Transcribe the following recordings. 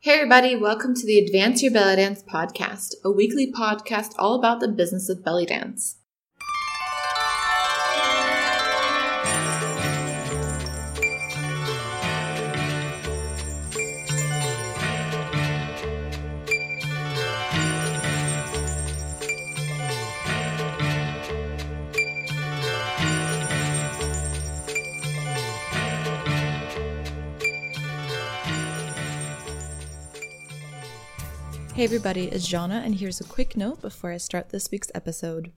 Hey, everybody, welcome to the Advance Your Belly Dance podcast, a weekly podcast all about the business of belly dance. Hey everybody, it's Zana, and here's a quick note before I start this week's episode.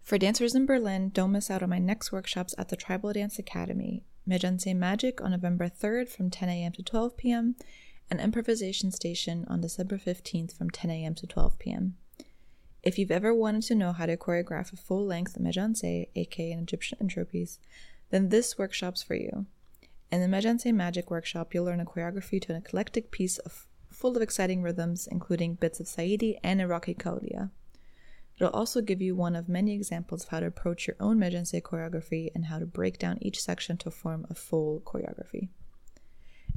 For dancers in Berlin, don't miss out on my next workshops at the Tribal Dance Academy, Mejance Magic on November 3rd from 10 a.m. to 12 p.m., and Improvisation Station on December 15th from 10 a.m. to 12 p.m. If you've ever wanted to know how to choreograph a full length Mejance, aka an Egyptian entropes, then this workshop's for you. In the Mejance Magic workshop, you'll learn a choreography to an eclectic piece of full of exciting rhythms, including bits of Saidi and Iraqi Kaudia. It'll also give you one of many examples of how to approach your own Mejance choreography and how to break down each section to form a full choreography.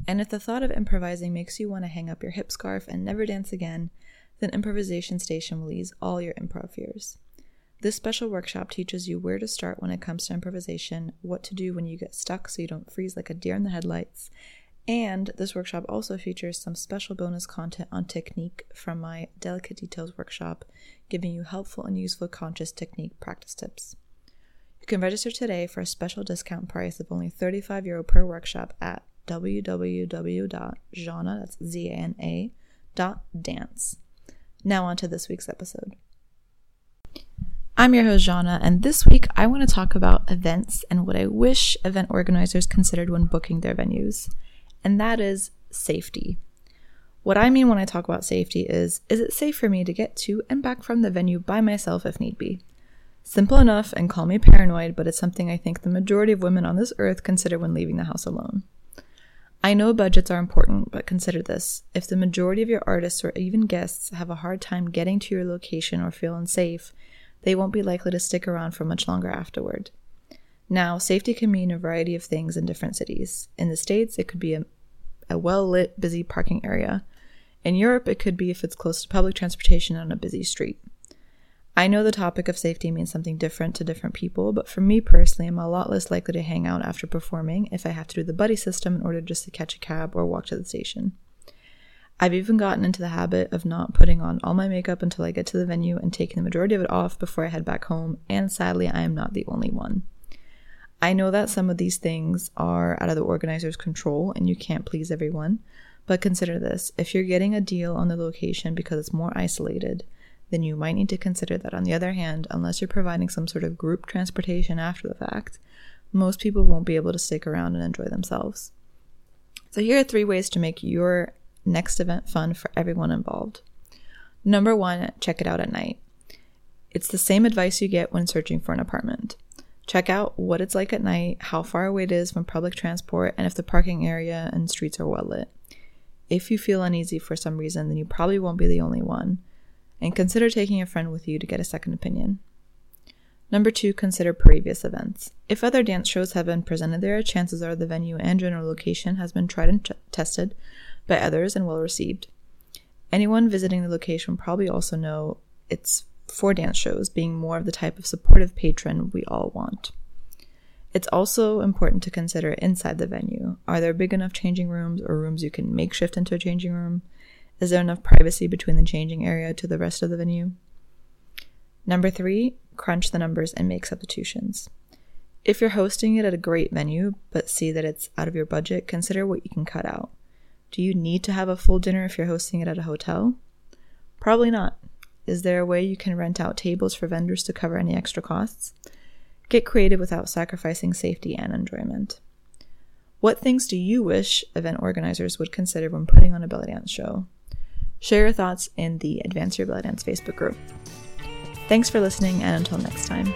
And if the thought of improvising makes you want to hang up your hip scarf and never dance again, then Improvisation Station will ease all your improv fears. This special workshop teaches you where to start when it comes to improvisation, what to do when you get stuck so you don't freeze like a deer in the headlights, and this workshop also features some special bonus content on technique from my Delicate Details workshop, giving you helpful and useful conscious technique practice tips. You can register today for a special discount price of only 35 euro per workshop at www.zana, that's Z-A-N-A, dot dance. Now on to this week's episode. I'm your host, Zana, and this week I want to talk about events and what I wish event organizers considered when booking their venues and that is safety. What I mean when I talk about safety is is it safe for me to get to and back from the venue by myself if need be? Simple enough and call me paranoid, but it's something I think the majority of women on this earth consider when leaving the house alone. I know budgets are important, but consider this. If the majority of your artists or even guests have a hard time getting to your location or feel unsafe, they won't be likely to stick around for much longer afterward. Now, safety can mean a variety of things in different cities. In the States, it could be a, a well lit, busy parking area. In Europe, it could be if it's close to public transportation on a busy street. I know the topic of safety means something different to different people, but for me personally, I'm a lot less likely to hang out after performing if I have to do the buddy system in order just to catch a cab or walk to the station. I've even gotten into the habit of not putting on all my makeup until I get to the venue and taking the majority of it off before I head back home, and sadly, I am not the only one. I know that some of these things are out of the organizer's control and you can't please everyone, but consider this if you're getting a deal on the location because it's more isolated, then you might need to consider that on the other hand, unless you're providing some sort of group transportation after the fact, most people won't be able to stick around and enjoy themselves. So, here are three ways to make your next event fun for everyone involved. Number one, check it out at night. It's the same advice you get when searching for an apartment. Check out what it's like at night, how far away it is from public transport, and if the parking area and streets are well lit. If you feel uneasy for some reason, then you probably won't be the only one. And consider taking a friend with you to get a second opinion. Number two, consider previous events. If other dance shows have been presented there, chances are the venue and general location has been tried and t- tested by others and well received. Anyone visiting the location probably also know it's for dance shows, being more of the type of supportive patron we all want. It's also important to consider inside the venue. Are there big enough changing rooms or rooms you can makeshift into a changing room? Is there enough privacy between the changing area to the rest of the venue? Number three, crunch the numbers and make substitutions. If you're hosting it at a great venue, but see that it's out of your budget, consider what you can cut out. Do you need to have a full dinner if you're hosting it at a hotel? Probably not. Is there a way you can rent out tables for vendors to cover any extra costs? Get creative without sacrificing safety and enjoyment. What things do you wish event organizers would consider when putting on a belly dance show? Share your thoughts in the Advance Your Belly Dance Facebook group. Thanks for listening, and until next time.